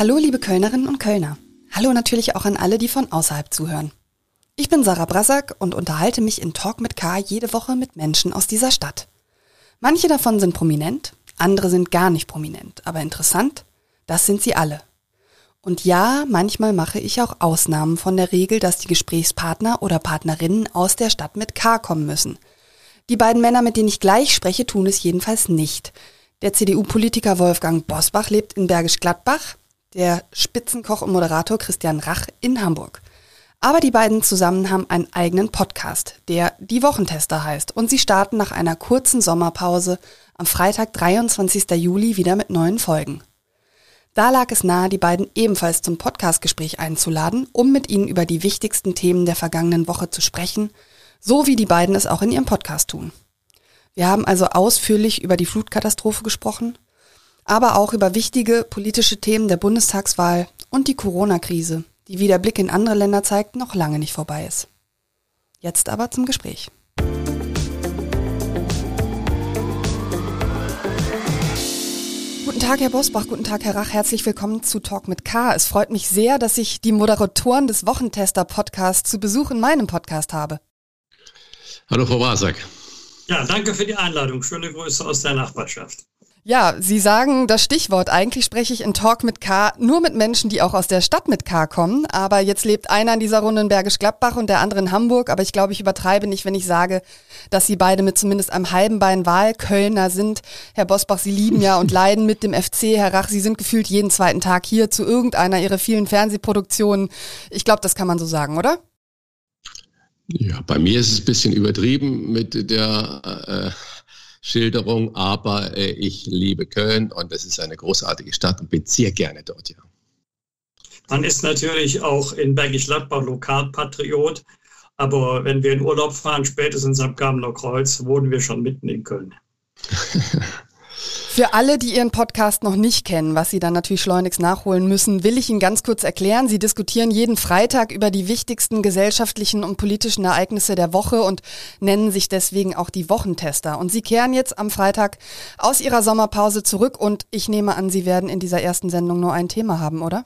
Hallo liebe Kölnerinnen und Kölner. Hallo natürlich auch an alle, die von außerhalb zuhören. Ich bin Sarah Brasak und unterhalte mich in Talk mit K jede Woche mit Menschen aus dieser Stadt. Manche davon sind prominent, andere sind gar nicht prominent, aber interessant, das sind sie alle. Und ja, manchmal mache ich auch Ausnahmen von der Regel, dass die Gesprächspartner oder Partnerinnen aus der Stadt mit K kommen müssen. Die beiden Männer, mit denen ich gleich spreche, tun es jedenfalls nicht. Der CDU-Politiker Wolfgang Bosbach lebt in Bergisch Gladbach, der Spitzenkoch und Moderator Christian Rach in Hamburg. Aber die beiden zusammen haben einen eigenen Podcast, der Die Wochentester heißt. Und sie starten nach einer kurzen Sommerpause am Freitag, 23. Juli, wieder mit neuen Folgen. Da lag es nahe, die beiden ebenfalls zum Podcastgespräch einzuladen, um mit ihnen über die wichtigsten Themen der vergangenen Woche zu sprechen, so wie die beiden es auch in ihrem Podcast tun. Wir haben also ausführlich über die Flutkatastrophe gesprochen, aber auch über wichtige politische Themen der Bundestagswahl und die Corona-Krise, die wie der Blick in andere Länder zeigt, noch lange nicht vorbei ist. Jetzt aber zum Gespräch. Guten Tag, Herr Bosbach, guten Tag, Herr Rach, herzlich willkommen zu Talk mit K. Es freut mich sehr, dass ich die Moderatoren des Wochentester-Podcasts zu Besuch in meinem Podcast habe. Hallo, Frau Wasak. Ja, danke für die Einladung. Schöne Grüße aus der Nachbarschaft. Ja, Sie sagen das Stichwort. Eigentlich spreche ich in Talk mit K nur mit Menschen, die auch aus der Stadt mit K kommen. Aber jetzt lebt einer in dieser Runde in Bergisch Gladbach und der andere in Hamburg. Aber ich glaube, ich übertreibe nicht, wenn ich sage, dass Sie beide mit zumindest einem halben Bein Wahlkölner sind. Herr Bosbach, Sie lieben ja und leiden mit dem FC. Herr Rach, Sie sind gefühlt jeden zweiten Tag hier zu irgendeiner Ihrer vielen Fernsehproduktionen. Ich glaube, das kann man so sagen, oder? Ja, bei mir ist es ein bisschen übertrieben mit der äh, Schilderung, aber äh, ich liebe Köln und es ist eine großartige Stadt und bin sehr gerne dort, ja. Man ist natürlich auch in Bergisch Gladbach Lokalpatriot, aber wenn wir in Urlaub fahren, spätestens am Kamener Kreuz, wohnen wir schon mitten in Köln. Für alle, die Ihren Podcast noch nicht kennen, was Sie dann natürlich schleunigst nachholen müssen, will ich Ihnen ganz kurz erklären. Sie diskutieren jeden Freitag über die wichtigsten gesellschaftlichen und politischen Ereignisse der Woche und nennen sich deswegen auch die Wochentester. Und Sie kehren jetzt am Freitag aus Ihrer Sommerpause zurück und ich nehme an, Sie werden in dieser ersten Sendung nur ein Thema haben, oder?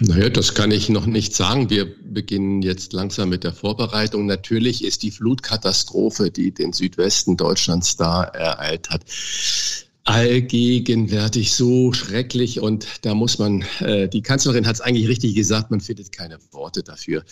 Naja, das kann ich noch nicht sagen. Wir beginnen jetzt langsam mit der Vorbereitung. Natürlich ist die Flutkatastrophe, die den Südwesten Deutschlands da ereilt hat, allgegenwärtig so schrecklich und da muss man, äh, die Kanzlerin hat es eigentlich richtig gesagt, man findet keine Worte dafür.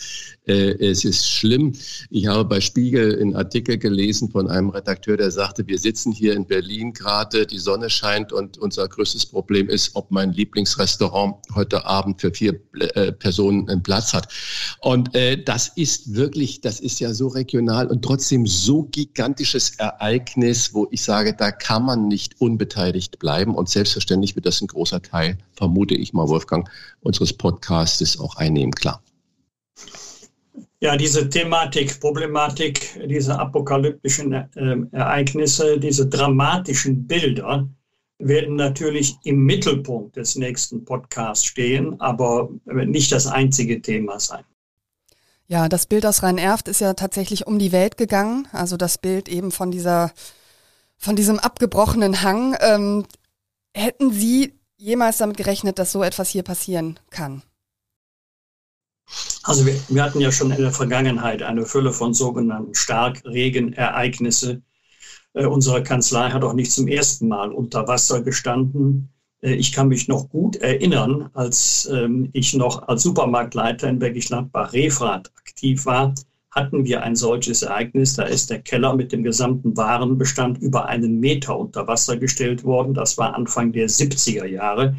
Äh, es ist schlimm. Ich habe bei Spiegel einen Artikel gelesen von einem Redakteur, der sagte, wir sitzen hier in Berlin gerade, die Sonne scheint und unser größtes Problem ist, ob mein Lieblingsrestaurant heute Abend für vier äh, Personen einen Platz hat. Und äh, das ist wirklich, das ist ja so regional und trotzdem so gigantisches Ereignis, wo ich sage, da kann man nicht unbedingt unbeteiligt bleiben. Und selbstverständlich wird das ein großer Teil, vermute ich mal, Wolfgang, unseres Podcastes auch einnehmen, klar. Ja, diese Thematik, Problematik, diese apokalyptischen äh, Ereignisse, diese dramatischen Bilder werden natürlich im Mittelpunkt des nächsten Podcasts stehen, aber nicht das einzige Thema sein. Ja, das Bild aus Rhein-Erft ist ja tatsächlich um die Welt gegangen. Also das Bild eben von dieser von diesem abgebrochenen Hang. Ähm, hätten Sie jemals damit gerechnet, dass so etwas hier passieren kann? Also wir, wir hatten ja schon in der Vergangenheit eine Fülle von sogenannten Starkregenereignissen. Äh, unsere Kanzlei hat auch nicht zum ersten Mal unter Wasser gestanden. Äh, ich kann mich noch gut erinnern, als ähm, ich noch als Supermarktleiter in Bergisch Gladbach-Refrath aktiv war hatten wir ein solches Ereignis. Da ist der Keller mit dem gesamten Warenbestand über einen Meter unter Wasser gestellt worden. Das war Anfang der 70er Jahre.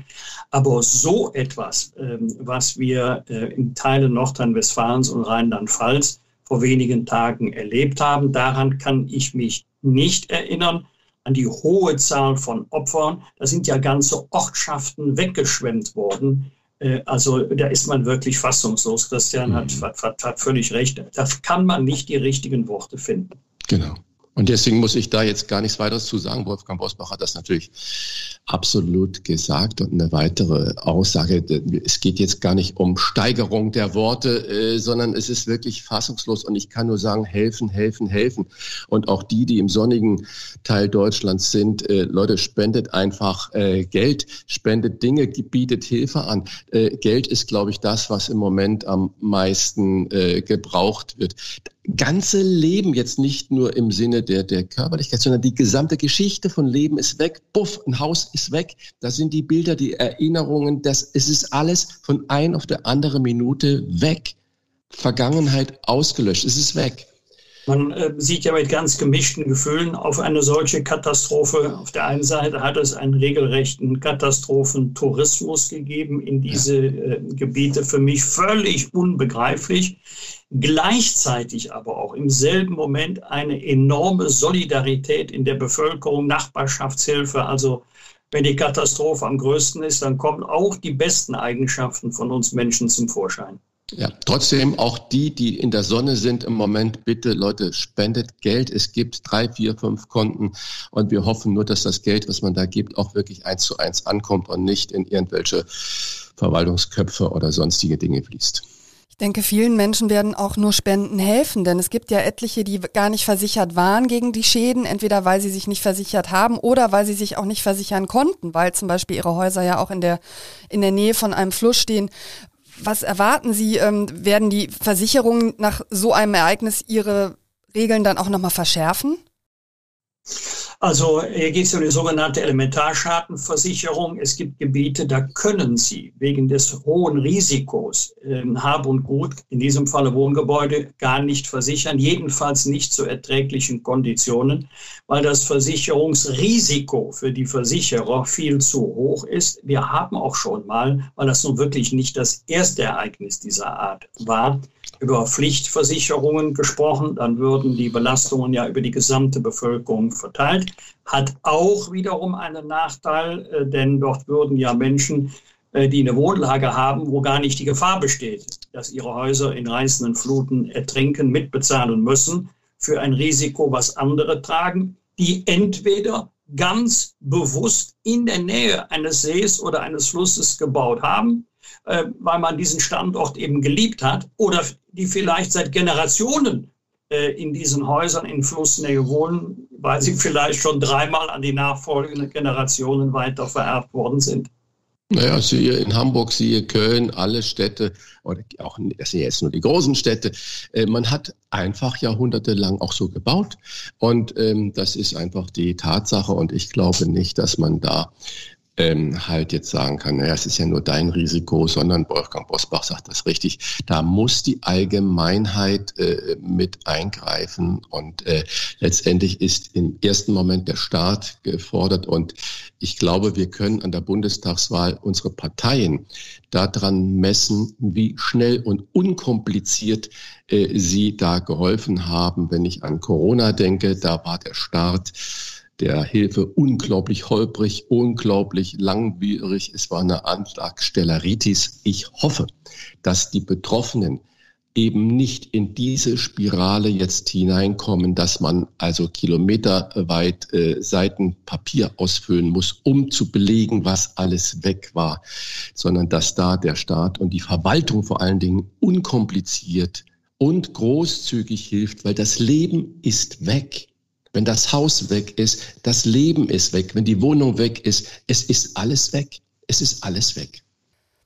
Aber so etwas, ähm, was wir äh, in Teilen Nordrhein-Westfalens und Rheinland-Pfalz vor wenigen Tagen erlebt haben, daran kann ich mich nicht erinnern an die hohe Zahl von Opfern. Da sind ja ganze Ortschaften weggeschwemmt worden. Äh, also da ist man wirklich fassungslos. Christian hat, mhm. hat, hat, völlig recht. Da kann man nicht die richtigen Worte finden. Genau. Und deswegen muss ich da jetzt gar nichts weiteres zu sagen. Wolfgang Bosbach hat das natürlich absolut gesagt. Und eine weitere Aussage, es geht jetzt gar nicht um Steigerung der Worte, äh, sondern es ist wirklich fassungslos. Und ich kann nur sagen, helfen, helfen, helfen. Und auch die, die im sonnigen Teil Deutschlands sind, äh, Leute, spendet einfach äh, Geld, spendet Dinge, bietet Hilfe an. Geld ist, glaube ich, das, was im Moment am meisten gebraucht wird ganze Leben jetzt nicht nur im Sinne der, der Körperlichkeit, sondern die gesamte Geschichte von Leben ist weg. Buff, ein Haus ist weg. Da sind die Bilder, die Erinnerungen, das, es ist alles von ein auf der andere Minute weg. Vergangenheit ausgelöscht. Es ist weg. Man äh, sieht ja mit ganz gemischten Gefühlen auf eine solche Katastrophe. Auf der einen Seite hat es einen regelrechten Katastrophentourismus gegeben in diese äh, Gebiete. Für mich völlig unbegreiflich. Gleichzeitig aber auch im selben Moment eine enorme Solidarität in der Bevölkerung, Nachbarschaftshilfe. Also wenn die Katastrophe am größten ist, dann kommen auch die besten Eigenschaften von uns Menschen zum Vorschein. Ja, trotzdem auch die, die in der Sonne sind im Moment, bitte Leute, spendet Geld. Es gibt drei, vier, fünf Konten und wir hoffen nur, dass das Geld, was man da gibt, auch wirklich eins zu eins ankommt und nicht in irgendwelche Verwaltungsköpfe oder sonstige Dinge fließt. Ich denke, vielen Menschen werden auch nur Spenden helfen, denn es gibt ja etliche, die gar nicht versichert waren gegen die Schäden, entweder weil sie sich nicht versichert haben oder weil sie sich auch nicht versichern konnten, weil zum Beispiel ihre Häuser ja auch in der, in der Nähe von einem Fluss stehen. Was erwarten Sie? Ähm, werden die Versicherungen nach so einem Ereignis ihre Regeln dann auch nochmal verschärfen? Also hier geht es um die sogenannte Elementarschadenversicherung. Es gibt Gebiete, da können Sie wegen des hohen Risikos äh, Hab und Gut, in diesem Falle Wohngebäude, gar nicht versichern, jedenfalls nicht zu erträglichen Konditionen, weil das Versicherungsrisiko für die Versicherer viel zu hoch ist. Wir haben auch schon mal, weil das nun wirklich nicht das erste Ereignis dieser Art war, über Pflichtversicherungen gesprochen, dann würden die Belastungen ja über die gesamte Bevölkerung verteilt. Hat auch wiederum einen Nachteil, äh, denn dort würden ja Menschen, äh, die eine Wohnlage haben, wo gar nicht die Gefahr besteht, dass ihre Häuser in reißenden Fluten ertrinken, mitbezahlen müssen für ein Risiko, was andere tragen, die entweder ganz bewusst in der Nähe eines Sees oder eines Flusses gebaut haben äh, weil man diesen Standort eben geliebt hat oder die vielleicht seit Generationen in diesen Häusern in Flussnähe wohnen, weil sie vielleicht schon dreimal an die nachfolgenden Generationen weiter vererbt worden sind. Naja, siehe in Hamburg, siehe Köln, alle Städte, oder auch, das sind jetzt nur die großen Städte, äh, man hat einfach jahrhundertelang auch so gebaut. Und ähm, das ist einfach die Tatsache. Und ich glaube nicht, dass man da ähm, halt jetzt sagen kann, naja, es ist ja nur dein Risiko, sondern Wolfgang Bosbach sagt das richtig, da muss die Allgemeinheit äh, mit eingreifen und äh, letztendlich ist im ersten Moment der Staat gefordert und ich glaube, wir können an der Bundestagswahl unsere Parteien daran messen, wie schnell und unkompliziert äh, sie da geholfen haben. Wenn ich an Corona denke, da war der Start der Hilfe unglaublich holprig, unglaublich langwierig. Es war eine Antragstelleritis. Ich hoffe, dass die Betroffenen eben nicht in diese Spirale jetzt hineinkommen, dass man also kilometerweit äh, Seiten Papier ausfüllen muss, um zu belegen, was alles weg war, sondern dass da der Staat und die Verwaltung vor allen Dingen unkompliziert und großzügig hilft, weil das Leben ist weg. Wenn das Haus weg ist, das Leben ist weg. Wenn die Wohnung weg ist, es ist alles weg. Es ist alles weg.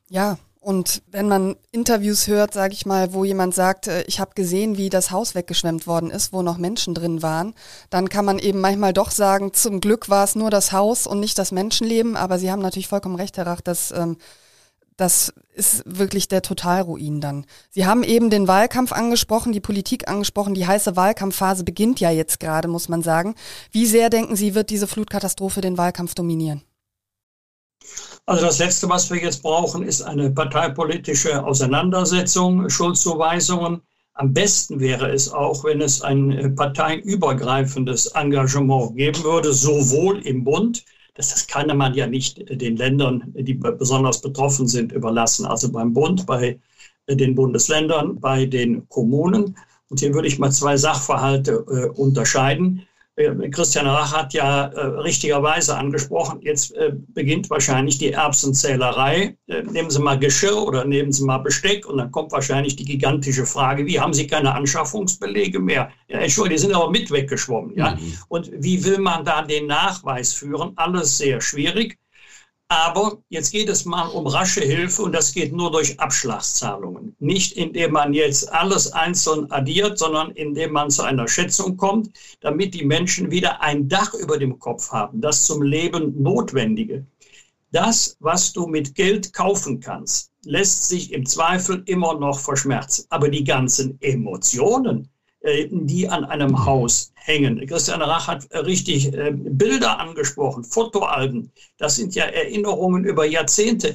Ja, und wenn man Interviews hört, sage ich mal, wo jemand sagt, äh, ich habe gesehen, wie das Haus weggeschwemmt worden ist, wo noch Menschen drin waren, dann kann man eben manchmal doch sagen, zum Glück war es nur das Haus und nicht das Menschenleben. Aber Sie haben natürlich vollkommen recht, Herr Rach, dass ähm, das ist wirklich der Totalruin dann. Sie haben eben den Wahlkampf angesprochen, die Politik angesprochen. Die heiße Wahlkampfphase beginnt ja jetzt gerade, muss man sagen. Wie sehr denken Sie, wird diese Flutkatastrophe den Wahlkampf dominieren? Also das Letzte, was wir jetzt brauchen, ist eine parteipolitische Auseinandersetzung, Schuldzuweisungen. Am besten wäre es auch, wenn es ein parteiübergreifendes Engagement geben würde, sowohl im Bund, das, kann man ja nicht den Ländern, die besonders betroffen sind, überlassen. Also beim Bund, bei den Bundesländern, bei den Kommunen. Und hier würde ich mal zwei Sachverhalte äh, unterscheiden. Äh, Christian Rach hat ja äh, richtigerweise angesprochen, jetzt äh, beginnt wahrscheinlich die Erbsenzählerei. Äh, nehmen Sie mal Geschirr oder nehmen Sie mal Besteck und dann kommt wahrscheinlich die gigantische Frage, wie haben Sie keine Anschaffungsbelege mehr? Ja, Entschuldigung, die sind aber mit weggeschwommen. Ja? Mhm. Und wie will man da den Nachweis führen? Alles sehr schwierig. Aber jetzt geht es mal um rasche Hilfe und das geht nur durch Abschlagszahlungen. Nicht indem man jetzt alles einzeln addiert, sondern indem man zu einer Schätzung kommt, damit die Menschen wieder ein Dach über dem Kopf haben, das zum Leben Notwendige. Das, was du mit Geld kaufen kannst, lässt sich im Zweifel immer noch verschmerzen. Aber die ganzen Emotionen, die an einem Haus hängen. Christian Rach hat äh, richtig äh, Bilder angesprochen, Fotoalben. Das sind ja Erinnerungen über Jahrzehnte.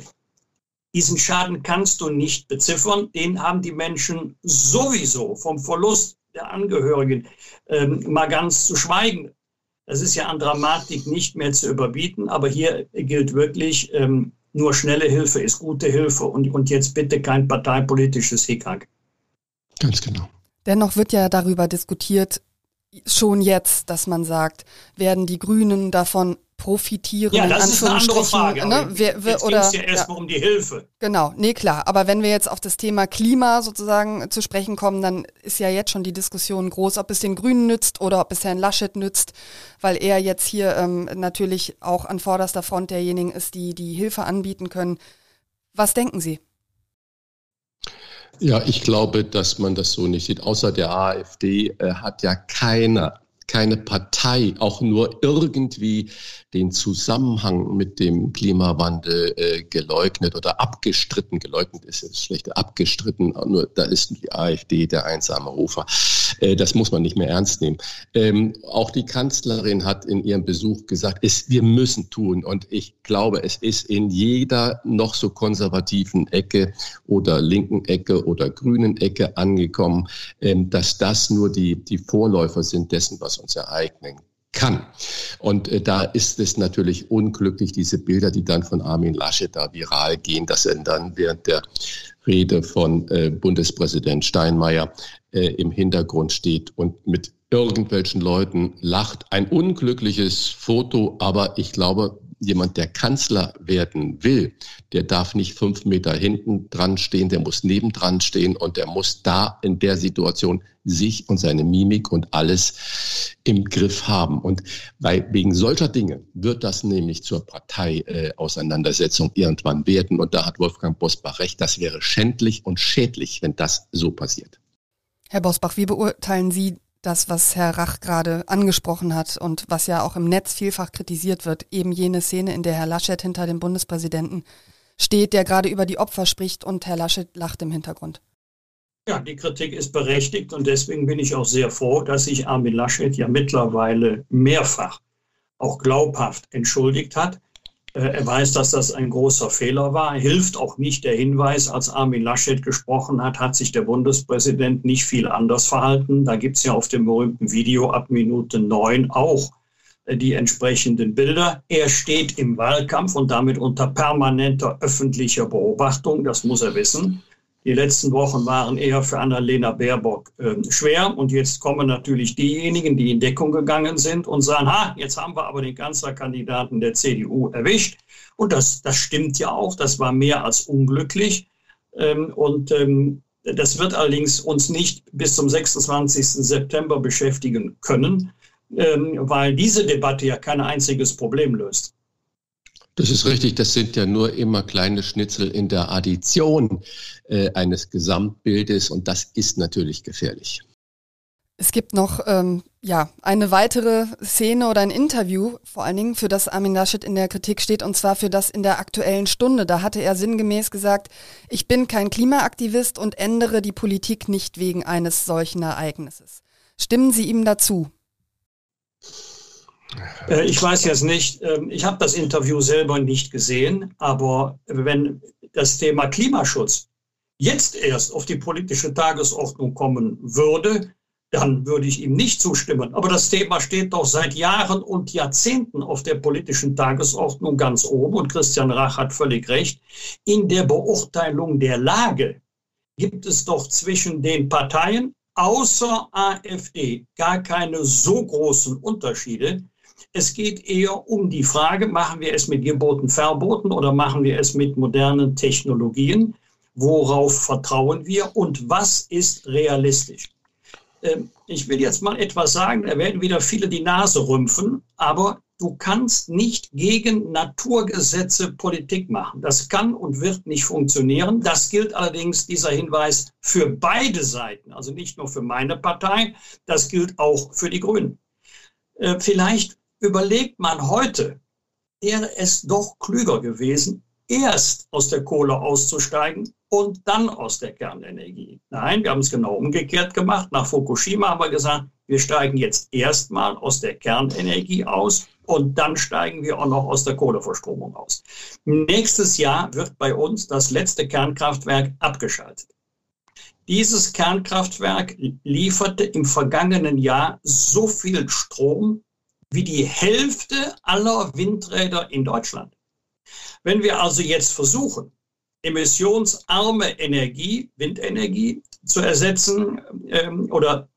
Diesen Schaden kannst du nicht beziffern. Den haben die Menschen sowieso vom Verlust der Angehörigen ähm, mal ganz zu schweigen. Das ist ja an Dramatik nicht mehr zu überbieten, aber hier gilt wirklich, ähm, nur schnelle Hilfe ist gute Hilfe und, und jetzt bitte kein parteipolitisches Hickhack. Ganz genau. Dennoch wird ja darüber diskutiert, schon jetzt, dass man sagt, werden die Grünen davon profitieren? Ja, das ist eine andere Frage. Ne? Wer, wer, jetzt geht es ja erstmal ja. um die Hilfe. Genau, nee, klar. Aber wenn wir jetzt auf das Thema Klima sozusagen zu sprechen kommen, dann ist ja jetzt schon die Diskussion groß, ob es den Grünen nützt oder ob es Herrn Laschet nützt, weil er jetzt hier ähm, natürlich auch an vorderster Front derjenigen ist, die die Hilfe anbieten können. Was denken Sie? Ja, ich glaube, dass man das so nicht sieht. Außer der AfD äh, hat ja keiner keine Partei auch nur irgendwie den Zusammenhang mit dem Klimawandel äh, geleugnet oder abgestritten. Geleugnet ist jetzt schlecht, abgestritten. Nur da ist die AfD der einsame Rufer. Äh, das muss man nicht mehr ernst nehmen. Ähm, auch die Kanzlerin hat in ihrem Besuch gesagt, es, wir müssen tun. Und ich glaube, es ist in jeder noch so konservativen Ecke oder linken Ecke oder grünen Ecke angekommen, ähm, dass das nur die, die Vorläufer sind dessen, was uns ereignen kann. Und äh, da ist es natürlich unglücklich, diese Bilder, die dann von Armin Laschet da viral gehen, dass er dann während der Rede von äh, Bundespräsident Steinmeier äh, im Hintergrund steht und mit irgendwelchen Leuten lacht. Ein unglückliches Foto, aber ich glaube, jemand, der Kanzler werden will, der darf nicht fünf Meter hinten dran stehen, der muss nebendran stehen und der muss da in der Situation sich und seine Mimik und alles im Griff haben. Und weil wegen solcher Dinge wird das nämlich zur Parteiauseinandersetzung äh, irgendwann werden. Und da hat Wolfgang Bosbach recht, das wäre schändlich und schädlich, wenn das so passiert. Herr Bosbach, wie beurteilen Sie das, was Herr Rach gerade angesprochen hat und was ja auch im Netz vielfach kritisiert wird, eben jene Szene, in der Herr Laschet hinter dem Bundespräsidenten steht, der gerade über die Opfer spricht und Herr Laschet lacht im Hintergrund. Ja, die Kritik ist berechtigt und deswegen bin ich auch sehr froh, dass sich Armin Laschet ja mittlerweile mehrfach auch glaubhaft entschuldigt hat. Äh, er weiß, dass das ein großer Fehler war. Hilft auch nicht der Hinweis, als Armin Laschet gesprochen hat, hat sich der Bundespräsident nicht viel anders verhalten. Da gibt es ja auf dem berühmten Video ab Minute neun auch äh, die entsprechenden Bilder. Er steht im Wahlkampf und damit unter permanenter öffentlicher Beobachtung. Das muss er wissen. Die letzten Wochen waren eher für Annalena Baerbock äh, schwer. Und jetzt kommen natürlich diejenigen, die in Deckung gegangen sind und sagen, ha, jetzt haben wir aber den Kanzlerkandidaten der CDU erwischt. Und das, das stimmt ja auch. Das war mehr als unglücklich. Ähm, und ähm, das wird allerdings uns nicht bis zum 26. September beschäftigen können, ähm, weil diese Debatte ja kein einziges Problem löst. Das ist richtig, das sind ja nur immer kleine Schnitzel in der Addition äh, eines Gesamtbildes und das ist natürlich gefährlich. Es gibt noch ähm, ja, eine weitere Szene oder ein Interview, vor allen Dingen, für das Armin Laschet in der Kritik steht, und zwar für das in der aktuellen Stunde. Da hatte er sinngemäß gesagt, ich bin kein Klimaaktivist und ändere die Politik nicht wegen eines solchen Ereignisses. Stimmen Sie ihm dazu? Äh, ich weiß jetzt nicht, ähm, ich habe das Interview selber nicht gesehen, aber wenn das Thema Klimaschutz jetzt erst auf die politische Tagesordnung kommen würde, dann würde ich ihm nicht zustimmen. Aber das Thema steht doch seit Jahren und Jahrzehnten auf der politischen Tagesordnung ganz oben. Und Christian Rach hat völlig recht. In der Beurteilung der Lage gibt es doch zwischen den Parteien außer AfD gar keine so großen Unterschiede. Es geht eher um die Frage, machen wir es mit Geboten, Verboten oder machen wir es mit modernen Technologien? Worauf vertrauen wir und was ist realistisch? Ähm, ich will jetzt mal etwas sagen, da werden wieder viele die Nase rümpfen, aber du kannst nicht gegen Naturgesetze Politik machen. Das kann und wird nicht funktionieren. Das gilt allerdings, dieser Hinweis, für beide Seiten, also nicht nur für meine Partei, das gilt auch für die Grünen. Äh, vielleicht überlegt man heute, wäre es doch klüger gewesen, erst aus der Kohle auszusteigen und dann aus der Kernenergie. Nein, wir haben es genau umgekehrt gemacht. Nach Fukushima haben wir gesagt, wir steigen jetzt erstmal aus der Kernenergie aus und dann steigen wir auch noch aus der Kohleverstromung aus. Nächstes Jahr wird bei uns das letzte Kernkraftwerk abgeschaltet. Dieses Kernkraftwerk lieferte im vergangenen Jahr so viel Strom wie die Hälfte aller Windräder in Deutschland. Wenn wir also jetzt versuchen, emissionsarme Energie, Windenergie zu ersetzen ähm, oder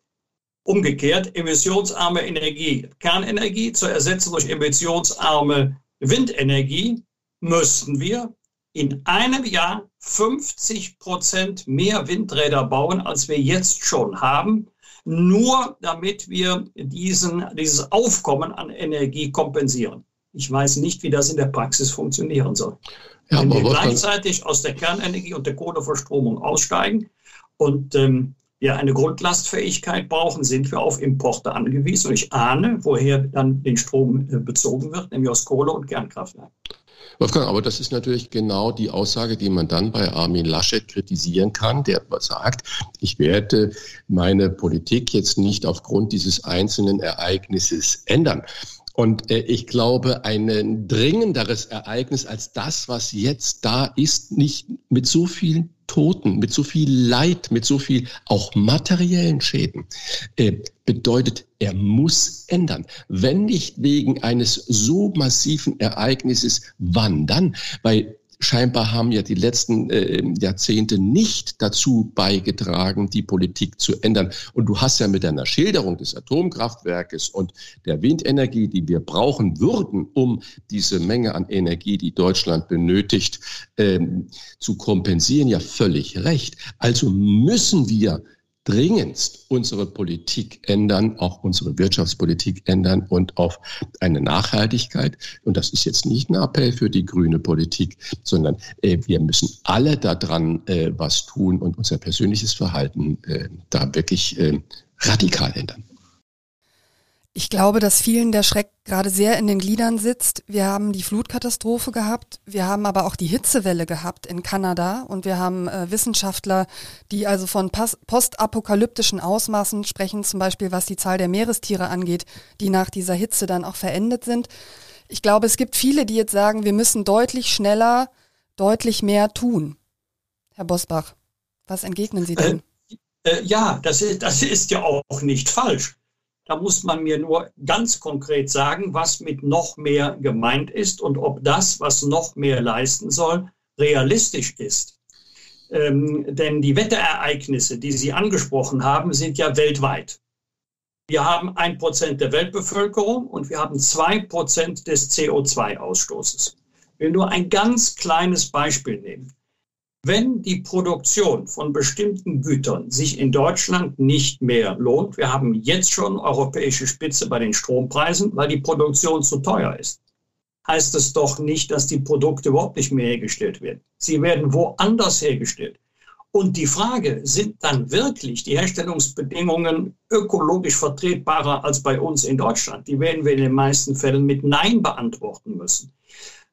umgekehrt emissionsarme Energie, Kernenergie zu ersetzen durch emissionsarme Windenergie, müssten wir in einem Jahr 50 Prozent mehr Windräder bauen, als wir jetzt schon haben, nur damit wir diesen, dieses Aufkommen an Energie kompensieren. Ich weiß nicht, wie das in der Praxis funktionieren soll. Ja, Wenn wir gleichzeitig aus der Kernenergie und der Kohleverstromung aussteigen und ähm, wir eine Grundlastfähigkeit brauchen, sind wir auf Importe angewiesen. Und ich ahne, woher dann den Strom äh, bezogen wird, nämlich aus Kohle- und Kernkraftwerken. Wolfgang, aber das ist natürlich genau die Aussage, die man dann bei Armin Laschet kritisieren kann, der sagt, ich werde meine Politik jetzt nicht aufgrund dieses einzelnen Ereignisses ändern. Und äh, ich glaube, ein dringenderes Ereignis als das, was jetzt da ist, nicht mit so vielen Toten, mit so viel Leid, mit so viel auch materiellen Schäden, äh, bedeutet, er muss ändern. Wenn nicht wegen eines so massiven Ereignisses, wann dann? Weil scheinbar haben ja die letzten äh, Jahrzehnte nicht dazu beigetragen, die Politik zu ändern. Und du hast ja mit deiner Schilderung des Atomkraftwerkes und der Windenergie, die wir brauchen würden, um diese Menge an Energie, die Deutschland benötigt, ähm, zu kompensieren, ja völlig recht. Also müssen wir dringendst unsere Politik ändern, auch unsere Wirtschaftspolitik ändern und auf eine Nachhaltigkeit. Und das ist jetzt nicht ein Appell für die grüne Politik, sondern äh, wir müssen alle daran äh, was tun und unser persönliches Verhalten äh, da wirklich äh, radikal ändern. Ich glaube, dass vielen der Schreck gerade sehr in den Gliedern sitzt. Wir haben die Flutkatastrophe gehabt, wir haben aber auch die Hitzewelle gehabt in Kanada und wir haben äh, Wissenschaftler, die also von postapokalyptischen Ausmaßen sprechen, zum Beispiel was die Zahl der Meerestiere angeht, die nach dieser Hitze dann auch verendet sind. Ich glaube, es gibt viele, die jetzt sagen, wir müssen deutlich schneller, deutlich mehr tun. Herr Bosbach, was entgegnen Sie denn? Äh, äh, ja, das ist, das ist ja auch nicht falsch. Da muss man mir nur ganz konkret sagen, was mit noch mehr gemeint ist und ob das, was noch mehr leisten soll, realistisch ist. Ähm, denn die Wetterereignisse, die Sie angesprochen haben, sind ja weltweit. Wir haben ein Prozent der Weltbevölkerung und wir haben zwei Prozent des CO2-Ausstoßes. Ich will nur ein ganz kleines Beispiel nehmen. Wenn die Produktion von bestimmten Gütern sich in Deutschland nicht mehr lohnt, wir haben jetzt schon europäische Spitze bei den Strompreisen, weil die Produktion zu teuer ist, heißt es doch nicht, dass die Produkte überhaupt nicht mehr hergestellt werden. Sie werden woanders hergestellt. Und die Frage, sind dann wirklich die Herstellungsbedingungen ökologisch vertretbarer als bei uns in Deutschland? Die werden wir in den meisten Fällen mit Nein beantworten müssen.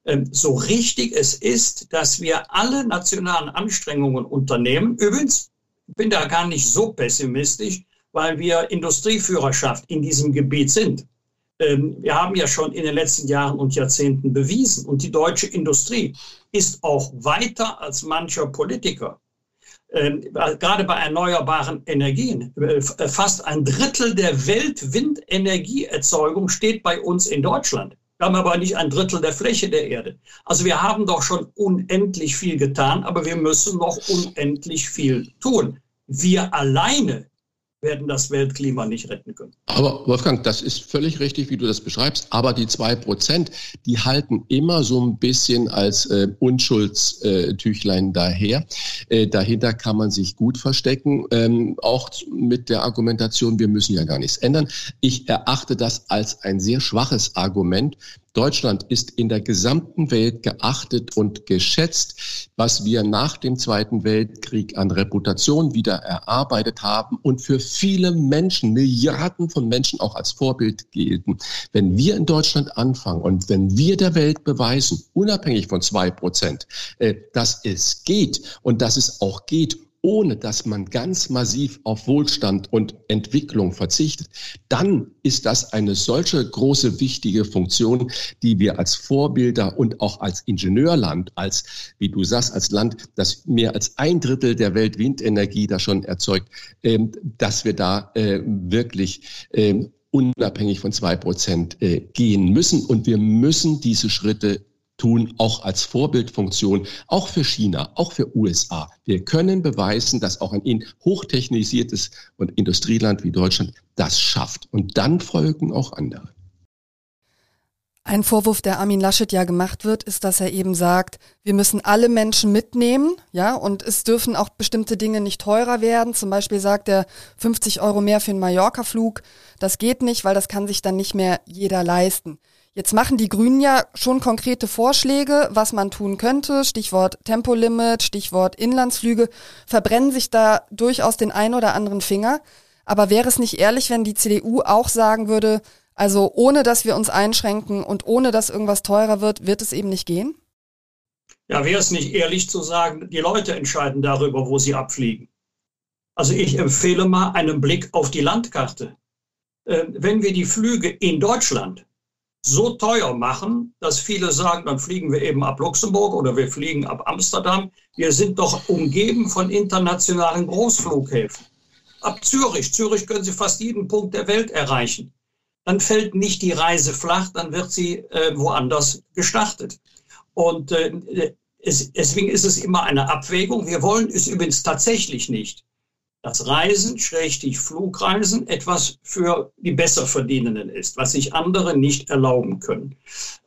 Ähm, so richtig es ist, dass wir alle nationalen Anstrengungen unternehmen. Übrigens, ich bin da gar nicht so pessimistisch, weil wir Industrieführerschaft in diesem Gebiet sind. Ähm, wir haben ja schon in den letzten Jahren und Jahrzehnten bewiesen, und die deutsche Industrie ist auch weiter als mancher Politiker. Ähm, gerade bei erneuerbaren Energien. Äh, fast ein Drittel der Weltwindenergieerzeugung steht bei uns in Deutschland. Wir haben aber nicht ein Drittel der Fläche der Erde. Also wir haben doch schon unendlich viel getan, aber wir müssen noch unendlich viel tun. Wir alleine werden das Weltklima nicht retten können. Aber Wolfgang, das ist völlig richtig, wie du das beschreibst. Aber die zwei Prozent, die halten immer so ein bisschen als äh, Unschuldstüchlein daher. Äh, dahinter kann man sich gut verstecken, ähm, auch mit der Argumentation, wir müssen ja gar nichts ändern. Ich erachte das als ein sehr schwaches Argument, Deutschland ist in der gesamten Welt geachtet und geschätzt, was wir nach dem Zweiten Weltkrieg an Reputation wieder erarbeitet haben und für viele Menschen, Milliarden von Menschen auch als Vorbild gelten. Wenn wir in Deutschland anfangen und wenn wir der Welt beweisen, unabhängig von zwei Prozent, äh, dass es geht und dass es auch geht, ohne dass man ganz massiv auf Wohlstand und Entwicklung verzichtet, dann ist das eine solche große, wichtige Funktion, die wir als Vorbilder und auch als Ingenieurland, als, wie du sagst, als Land, das mehr als ein Drittel der Weltwindenergie da schon erzeugt, ähm, dass wir da äh, wirklich ähm, unabhängig von zwei Prozent äh, gehen müssen. Und wir müssen diese Schritte tun, auch als Vorbildfunktion, auch für China, auch für USA. Wir können beweisen, dass auch ein hochtechnisiertes und Industrieland wie Deutschland das schafft. Und dann folgen auch andere. Ein Vorwurf, der Armin Laschet ja gemacht wird, ist, dass er eben sagt, wir müssen alle Menschen mitnehmen, ja, und es dürfen auch bestimmte Dinge nicht teurer werden. Zum Beispiel sagt er 50 Euro mehr für einen Mallorca-Flug. Das geht nicht, weil das kann sich dann nicht mehr jeder leisten. Jetzt machen die Grünen ja schon konkrete Vorschläge, was man tun könnte. Stichwort Tempolimit, Stichwort Inlandsflüge, verbrennen sich da durchaus den ein oder anderen Finger. Aber wäre es nicht ehrlich, wenn die CDU auch sagen würde, also ohne dass wir uns einschränken und ohne dass irgendwas teurer wird, wird es eben nicht gehen? Ja, wäre es nicht ehrlich zu sagen, die Leute entscheiden darüber, wo sie abfliegen. Also ich empfehle mal einen Blick auf die Landkarte. Äh, wenn wir die Flüge in Deutschland so teuer machen, dass viele sagen, dann fliegen wir eben ab Luxemburg oder wir fliegen ab Amsterdam. Wir sind doch umgeben von internationalen Großflughäfen. Ab Zürich, Zürich können Sie fast jeden Punkt der Welt erreichen. Dann fällt nicht die Reise flach, dann wird sie äh, woanders gestartet. Und äh, es, deswegen ist es immer eine Abwägung. Wir wollen es übrigens tatsächlich nicht dass Reisen, schrägstrich Flugreisen, etwas für die Besserverdienenden ist, was sich andere nicht erlauben können.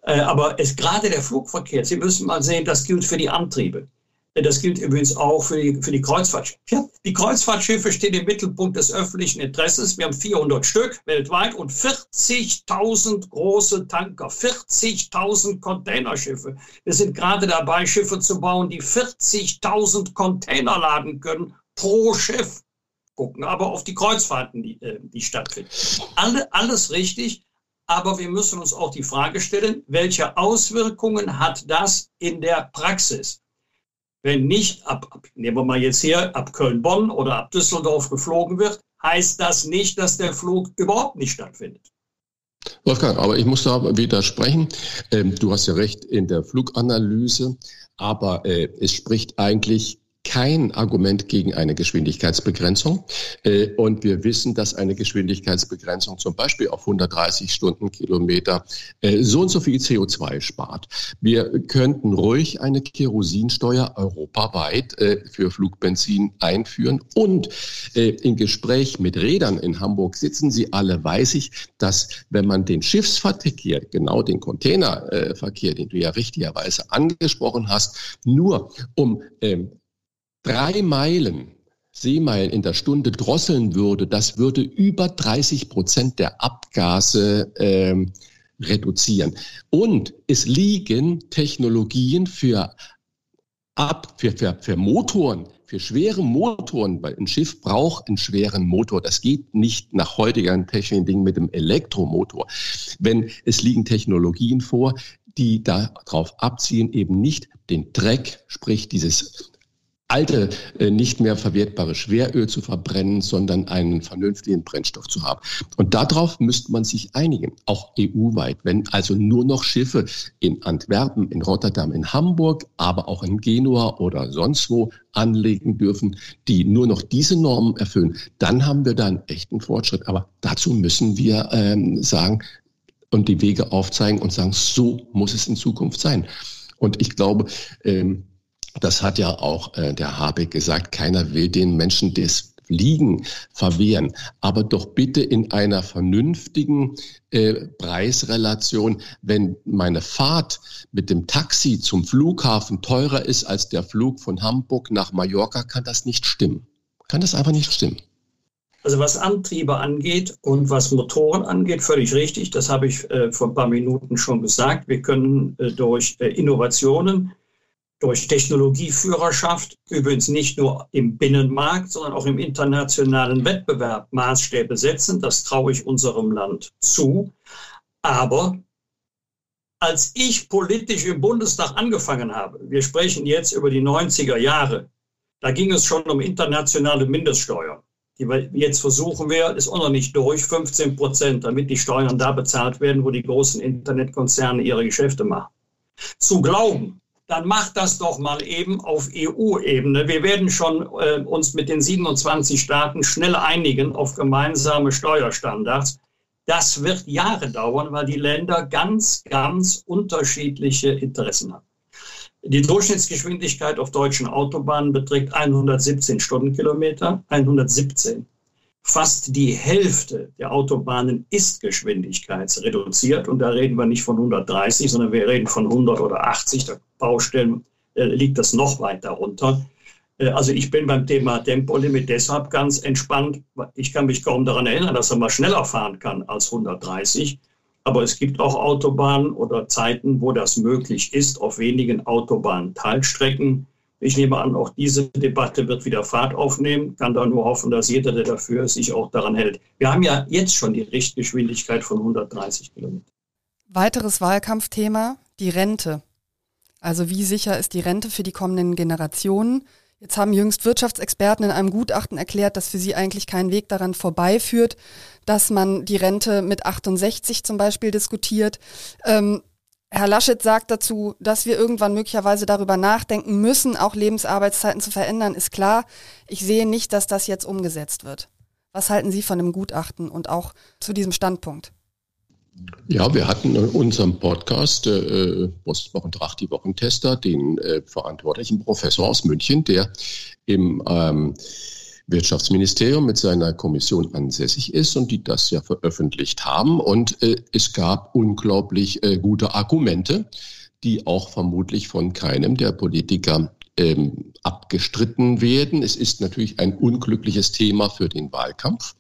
Äh, aber es, gerade der Flugverkehr, Sie müssen mal sehen, das gilt für die Antriebe. Äh, das gilt übrigens auch für die, für die Kreuzfahrtschiffe. Ja, die Kreuzfahrtschiffe stehen im Mittelpunkt des öffentlichen Interesses. Wir haben 400 Stück weltweit und 40.000 große Tanker, 40.000 Containerschiffe. Wir sind gerade dabei, Schiffe zu bauen, die 40.000 Container laden können pro Schiff gucken, aber auf die Kreuzfahrten, die, äh, die stattfinden. Alle, alles richtig, aber wir müssen uns auch die Frage stellen, welche Auswirkungen hat das in der Praxis? Wenn nicht ab, nehmen wir mal jetzt hier, ab Köln-Bonn oder ab Düsseldorf geflogen wird, heißt das nicht, dass der Flug überhaupt nicht stattfindet. Wolfgang, aber ich muss da widersprechen. Ähm, du hast ja recht in der Fluganalyse, aber äh, es spricht eigentlich kein Argument gegen eine Geschwindigkeitsbegrenzung. Äh, und wir wissen, dass eine Geschwindigkeitsbegrenzung zum Beispiel auf 130 Stundenkilometer äh, so und so viel CO2 spart. Wir könnten ruhig eine Kerosinsteuer europaweit äh, für Flugbenzin einführen. Und im Gespräch mit Rädern in Hamburg sitzen sie alle, weiß ich, dass wenn man den Schiffsverkehr, genau den Containerverkehr, den du ja richtigerweise angesprochen hast, nur um ähm, drei Meilen Seemeilen in der Stunde drosseln würde, das würde über 30 Prozent der Abgase ähm, reduzieren. Und es liegen Technologien für, Ab, für, für, für Motoren, für schwere Motoren, weil ein Schiff braucht einen schweren Motor. Das geht nicht nach heutigen technischen Dingen mit dem Elektromotor. Wenn es liegen Technologien vor, die darauf abzielen, eben nicht den Dreck, sprich dieses alte, äh, nicht mehr verwertbare Schweröl zu verbrennen, sondern einen vernünftigen Brennstoff zu haben. Und darauf müsste man sich einigen, auch EU-weit. Wenn also nur noch Schiffe in Antwerpen, in Rotterdam, in Hamburg, aber auch in Genua oder sonst wo anlegen dürfen, die nur noch diese Normen erfüllen, dann haben wir da einen echten Fortschritt. Aber dazu müssen wir ähm, sagen und die Wege aufzeigen und sagen, so muss es in Zukunft sein. Und ich glaube, ähm, das hat ja auch äh, der Habeck gesagt, keiner will den Menschen des Fliegen verwehren, aber doch bitte in einer vernünftigen äh, Preisrelation. Wenn meine Fahrt mit dem Taxi zum Flughafen teurer ist als der Flug von Hamburg nach Mallorca, kann das nicht stimmen. Kann das einfach nicht stimmen. Also was Antriebe angeht und was Motoren angeht, völlig richtig. Das habe ich äh, vor ein paar Minuten schon gesagt. Wir können äh, durch äh, Innovationen, durch Technologieführerschaft, übrigens nicht nur im Binnenmarkt, sondern auch im internationalen Wettbewerb Maßstäbe setzen. Das traue ich unserem Land zu. Aber als ich politisch im Bundestag angefangen habe, wir sprechen jetzt über die 90er Jahre, da ging es schon um internationale Mindeststeuer. Jetzt versuchen wir, ist auch noch nicht durch, 15 Prozent, damit die Steuern da bezahlt werden, wo die großen Internetkonzerne ihre Geschäfte machen. Zu glauben, dann macht das doch mal eben auf EU-Ebene. Wir werden schon äh, uns mit den 27 Staaten schnell einigen auf gemeinsame Steuerstandards. Das wird Jahre dauern, weil die Länder ganz, ganz unterschiedliche Interessen haben. Die Durchschnittsgeschwindigkeit auf deutschen Autobahnen beträgt 117 Stundenkilometer, 117. Fast die Hälfte der Autobahnen ist geschwindigkeitsreduziert und da reden wir nicht von 130, sondern wir reden von 100 oder 80. Der Baustellen äh, liegt das noch weiter runter. Äh, also ich bin beim Thema Tempolimit deshalb ganz entspannt. Ich kann mich kaum daran erinnern, dass er mal schneller fahren kann als 130. Aber es gibt auch Autobahnen oder Zeiten, wo das möglich ist, auf wenigen Autobahnteilstrecken. Ich nehme an, auch diese Debatte wird wieder Fahrt aufnehmen. Kann da nur hoffen, dass jeder, der dafür ist, sich auch daran hält. Wir haben ja jetzt schon die Richtgeschwindigkeit von 130 Kilometern. Weiteres Wahlkampfthema, die Rente. Also wie sicher ist die Rente für die kommenden Generationen? Jetzt haben jüngst Wirtschaftsexperten in einem Gutachten erklärt, dass für sie eigentlich kein Weg daran vorbeiführt, dass man die Rente mit 68 zum Beispiel diskutiert. Ähm, Herr Laschet sagt dazu, dass wir irgendwann möglicherweise darüber nachdenken müssen, auch Lebensarbeitszeiten zu verändern, ist klar. Ich sehe nicht, dass das jetzt umgesetzt wird. Was halten Sie von dem Gutachten und auch zu diesem Standpunkt? Ja, wir hatten in unserem Podcast äh, Bosbach und die Wochentester, den äh, verantwortlichen Professor aus München, der im ähm, Wirtschaftsministerium mit seiner Kommission ansässig ist und die das ja veröffentlicht haben. Und äh, es gab unglaublich äh, gute Argumente, die auch vermutlich von keinem der Politiker ähm, abgestritten werden. Es ist natürlich ein unglückliches Thema für den Wahlkampf.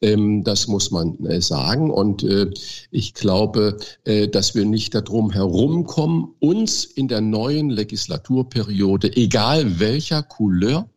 Ähm, das muss man äh, sagen. Und äh, ich glaube, äh, dass wir nicht darum herumkommen, uns in der neuen Legislaturperiode, egal welcher Couleur,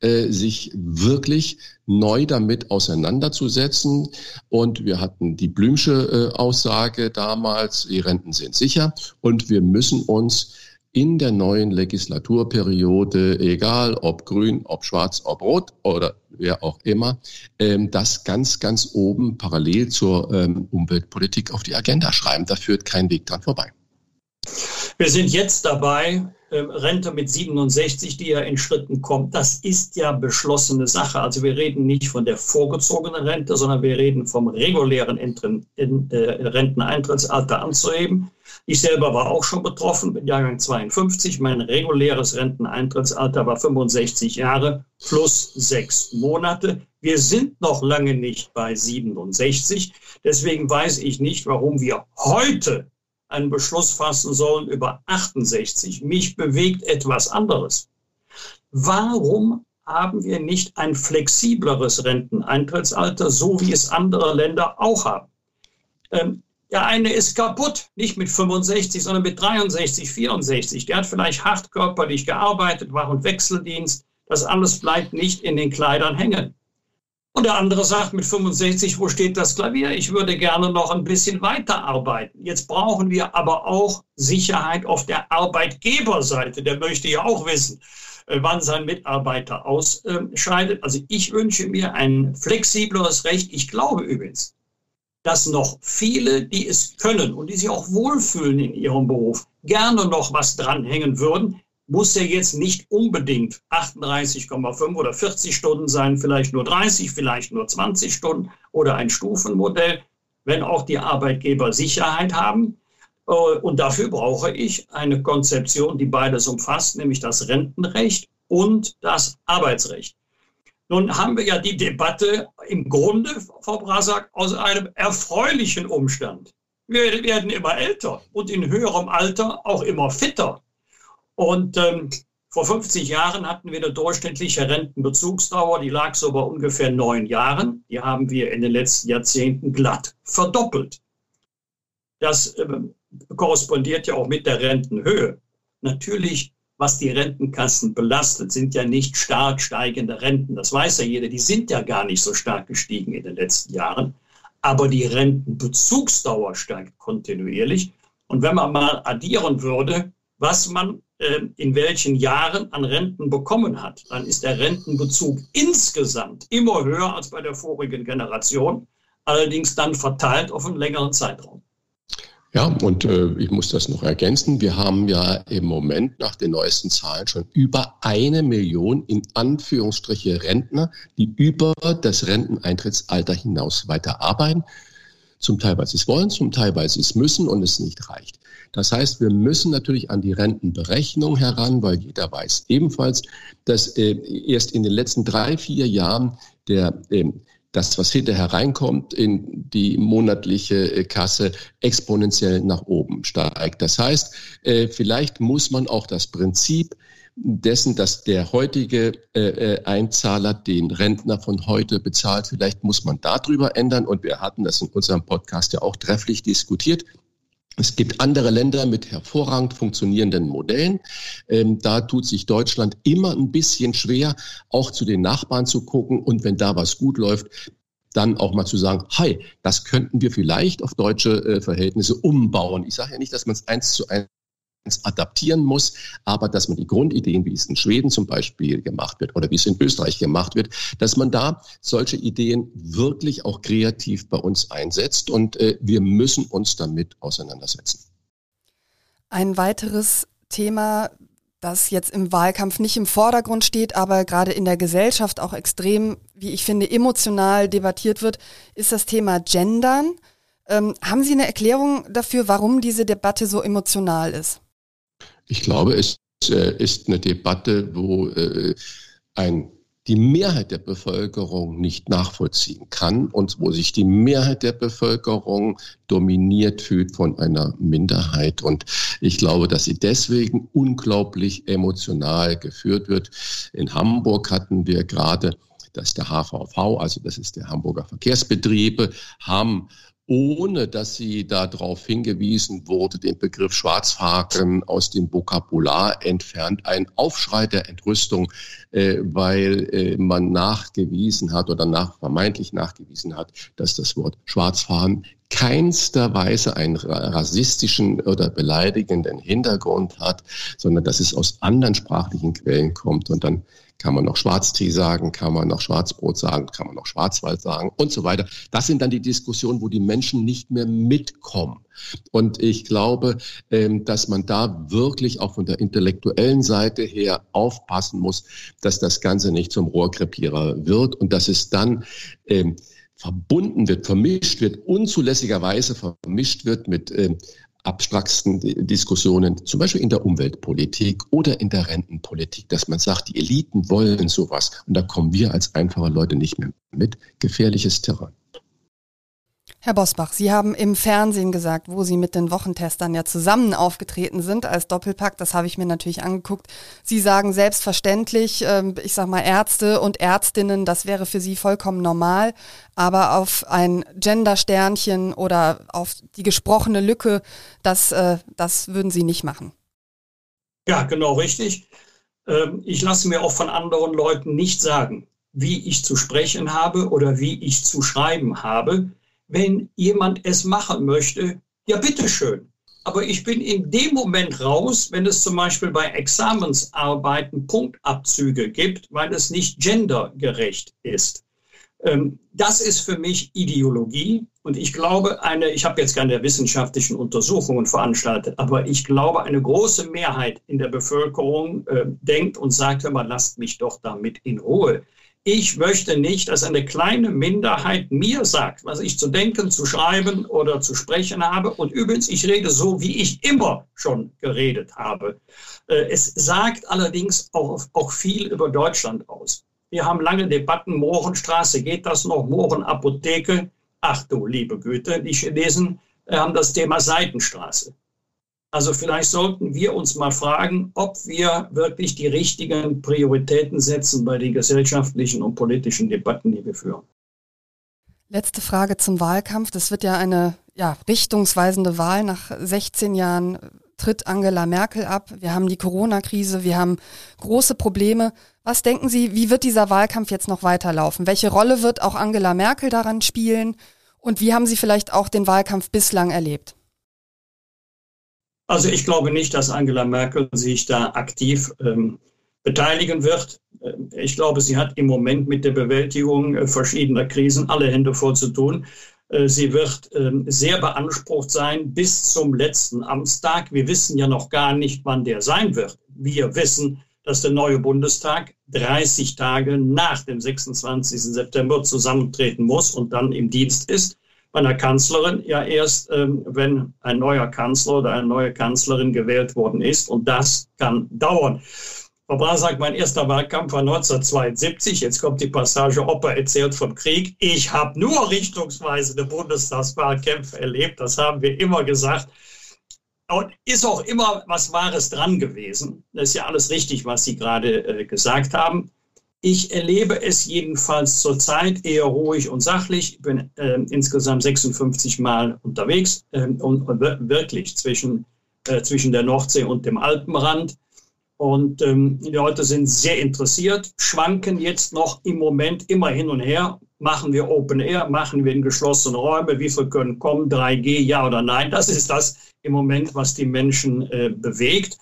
äh, sich wirklich neu damit auseinanderzusetzen. Und wir hatten die Blümsche äh, Aussage damals, die Renten sind sicher. Und wir müssen uns in der neuen Legislaturperiode, egal ob grün, ob schwarz, ob rot oder wer auch immer, ähm, das ganz, ganz oben parallel zur ähm, Umweltpolitik auf die Agenda schreiben. Da führt kein Weg dran vorbei. Wir sind jetzt dabei, ähm, Rente mit 67, die ja in Schritten kommt. Das ist ja beschlossene Sache. Also wir reden nicht von der vorgezogenen Rente, sondern wir reden vom regulären äh, Renteneintrittsalter anzuheben. Ich selber war auch schon betroffen, bin Jahrgang 52. Mein reguläres Renteneintrittsalter war 65 Jahre plus sechs Monate. Wir sind noch lange nicht bei 67. Deswegen weiß ich nicht, warum wir heute einen Beschluss fassen sollen über 68. Mich bewegt etwas anderes. Warum haben wir nicht ein flexibleres Renteneintrittsalter, so wie es andere Länder auch haben? Ähm, der eine ist kaputt, nicht mit 65, sondern mit 63, 64. Der hat vielleicht hart körperlich gearbeitet, war im Wechseldienst. Das alles bleibt nicht in den Kleidern hängen. Und der andere sagt mit 65, wo steht das Klavier? Ich würde gerne noch ein bisschen weiterarbeiten. Jetzt brauchen wir aber auch Sicherheit auf der Arbeitgeberseite. Der möchte ja auch wissen, äh, wann sein Mitarbeiter ausscheidet. Also ich wünsche mir ein flexibleres Recht. Ich glaube übrigens, dass noch viele, die es können und die sich auch wohlfühlen in ihrem Beruf, gerne noch was dranhängen würden muss ja jetzt nicht unbedingt 38,5 oder 40 Stunden sein, vielleicht nur 30, vielleicht nur 20 Stunden oder ein Stufenmodell, wenn auch die Arbeitgeber Sicherheit haben. Äh, und dafür brauche ich eine Konzeption, die beides umfasst, nämlich das Rentenrecht und das Arbeitsrecht. Nun haben wir ja die Debatte im Grunde, Frau Brasak, aus einem erfreulichen Umstand. Wir werden immer älter und in höherem Alter auch immer fitter. Und ähm, vor 50 Jahren hatten wir eine durchschnittliche Rentenbezugsdauer, die lag so bei ungefähr neun Jahren. Die haben wir in den letzten Jahrzehnten glatt verdoppelt. Das äh, korrespondiert ja auch mit der Rentenhöhe. Natürlich, was die Rentenkassen belastet, sind ja nicht stark steigende Renten. Das weiß ja jeder. Die sind ja gar nicht so stark gestiegen in den letzten Jahren. Aber die Rentenbezugsdauer steigt kontinuierlich. Und wenn man mal addieren würde, was man äh, in welchen Jahren an Renten bekommen hat, dann ist der Rentenbezug insgesamt immer höher als bei der vorigen Generation, allerdings dann verteilt auf einen längeren Zeitraum. Ja, und äh, ich muss das noch ergänzen. Wir haben ja im Moment nach den neuesten Zahlen schon über eine Million in Anführungsstriche Rentner, die über das Renteneintrittsalter hinaus weiter arbeiten. Zum Teil, weil sie es wollen, zum Teil, weil sie es müssen und es nicht reicht. Das heißt, wir müssen natürlich an die Rentenberechnung heran, weil jeder weiß ebenfalls, dass äh, erst in den letzten drei, vier Jahren der äh, das, was hinterher reinkommt in die monatliche äh, Kasse, exponentiell nach oben steigt. Das heißt, äh, vielleicht muss man auch das Prinzip dessen, dass der heutige äh, Einzahler den Rentner von heute bezahlt, vielleicht muss man darüber ändern. Und wir hatten das in unserem Podcast ja auch trefflich diskutiert. Es gibt andere Länder mit hervorragend funktionierenden Modellen. Ähm, da tut sich Deutschland immer ein bisschen schwer, auch zu den Nachbarn zu gucken und wenn da was gut läuft, dann auch mal zu sagen, hi, das könnten wir vielleicht auf deutsche äh, Verhältnisse umbauen. Ich sage ja nicht, dass man es eins zu eins adaptieren muss, aber dass man die Grundideen, wie es in Schweden zum Beispiel gemacht wird oder wie es in Österreich gemacht wird, dass man da solche Ideen wirklich auch kreativ bei uns einsetzt und äh, wir müssen uns damit auseinandersetzen. Ein weiteres Thema, das jetzt im Wahlkampf nicht im Vordergrund steht, aber gerade in der Gesellschaft auch extrem, wie ich finde, emotional debattiert wird, ist das Thema Gendern. Ähm, haben Sie eine Erklärung dafür, warum diese Debatte so emotional ist? Ich glaube, es äh, ist eine Debatte, wo äh, ein die Mehrheit der Bevölkerung nicht nachvollziehen kann und wo sich die Mehrheit der Bevölkerung dominiert fühlt von einer Minderheit. Und ich glaube, dass sie deswegen unglaublich emotional geführt wird. In Hamburg hatten wir gerade dass der HVV, also das ist der Hamburger Verkehrsbetriebe, haben ohne dass sie darauf hingewiesen wurde, den Begriff Schwarzfahren aus dem Vokabular entfernt. Ein Aufschrei der Entrüstung, äh, weil äh, man nachgewiesen hat oder nach, vermeintlich nachgewiesen hat, dass das Wort Schwarzfahren keinster Weise einen rassistischen oder beleidigenden Hintergrund hat, sondern dass es aus anderen sprachlichen Quellen kommt. Und dann kann man noch Schwarztee sagen, kann man noch Schwarzbrot sagen, kann man noch Schwarzwald sagen und so weiter. Das sind dann die Diskussionen, wo die Menschen nicht mehr mitkommen. Und ich glaube, ähm, dass man da wirklich auch von der intellektuellen Seite her aufpassen muss, dass das Ganze nicht zum Rohrkrepierer wird und dass es dann ähm, verbunden wird, vermischt wird, unzulässigerweise vermischt wird mit ähm, abstraktesten Diskussionen, zum Beispiel in der Umweltpolitik oder in der Rentenpolitik, dass man sagt, die Eliten wollen sowas und da kommen wir als einfache Leute nicht mehr mit. Gefährliches Terrain. Herr Bosbach, Sie haben im Fernsehen gesagt, wo Sie mit den Wochentestern ja zusammen aufgetreten sind als Doppelpack. Das habe ich mir natürlich angeguckt. Sie sagen selbstverständlich, ähm, ich sage mal Ärzte und Ärztinnen, das wäre für Sie vollkommen normal. Aber auf ein Gender-Sternchen oder auf die gesprochene Lücke, das, äh, das würden Sie nicht machen. Ja, genau richtig. Ähm, ich lasse mir auch von anderen Leuten nicht sagen, wie ich zu sprechen habe oder wie ich zu schreiben habe wenn jemand es machen möchte, ja bitteschön. Aber ich bin in dem Moment raus, wenn es zum Beispiel bei Examensarbeiten Punktabzüge gibt, weil es nicht gendergerecht ist. Ähm, das ist für mich Ideologie. Und ich glaube, eine, ich habe jetzt keine wissenschaftlichen Untersuchungen veranstaltet, aber ich glaube, eine große Mehrheit in der Bevölkerung äh, denkt und sagt, hör mal, lasst mich doch damit in Ruhe. Ich möchte nicht, dass eine kleine Minderheit mir sagt, was ich zu denken, zu schreiben oder zu sprechen habe. Und übrigens, ich rede so, wie ich immer schon geredet habe. Äh, es sagt allerdings auch, auch viel über Deutschland aus. Wir haben lange Debatten, Mohrenstraße, geht das noch? Mohrenapotheke. Ach du liebe Güte, die Chinesen haben das Thema Seitenstraße. Also vielleicht sollten wir uns mal fragen, ob wir wirklich die richtigen Prioritäten setzen bei den gesellschaftlichen und politischen Debatten, die wir führen. Letzte Frage zum Wahlkampf. Das wird ja eine ja, richtungsweisende Wahl. Nach 16 Jahren tritt Angela Merkel ab. Wir haben die Corona-Krise, wir haben große Probleme. Was denken Sie, wie wird dieser Wahlkampf jetzt noch weiterlaufen? Welche Rolle wird auch Angela Merkel daran spielen? Und wie haben Sie vielleicht auch den Wahlkampf bislang erlebt? Also ich glaube nicht, dass Angela Merkel sich da aktiv ähm, beteiligen wird. Ähm, ich glaube, sie hat im Moment mit der Bewältigung äh, verschiedener Krisen alle Hände voll zu tun. Äh, sie wird ähm, sehr beansprucht sein bis zum letzten Amtstag. Wir wissen ja noch gar nicht, wann der sein wird. Wir wissen, dass der neue Bundestag 30 Tage nach dem 26. September zusammentreten muss und dann im Dienst ist bei einer Kanzlerin ja erst, ähm, wenn ein neuer Kanzler oder eine neue Kanzlerin gewählt worden ist. Und das kann dauern. Frau Bra sagt, mein erster Wahlkampf war 1972. Jetzt kommt die Passage, Opa erzählt vom Krieg. Ich habe nur richtungsweisende Bundestagswahlkämpfe erlebt. Das haben wir immer gesagt. Und ist auch immer was Wahres dran gewesen. Das ist ja alles richtig, was Sie gerade äh, gesagt haben. Ich erlebe es jedenfalls zurzeit eher ruhig und sachlich. Ich bin äh, insgesamt 56 Mal unterwegs äh, und, und, wirklich zwischen, äh, zwischen der Nordsee und dem Alpenrand. Und ähm, die Leute sind sehr interessiert, schwanken jetzt noch im Moment immer hin und her. Machen wir Open Air, machen wir in geschlossene Räume, wie viel können kommen, 3G, ja oder nein. Das ist das im Moment, was die Menschen äh, bewegt.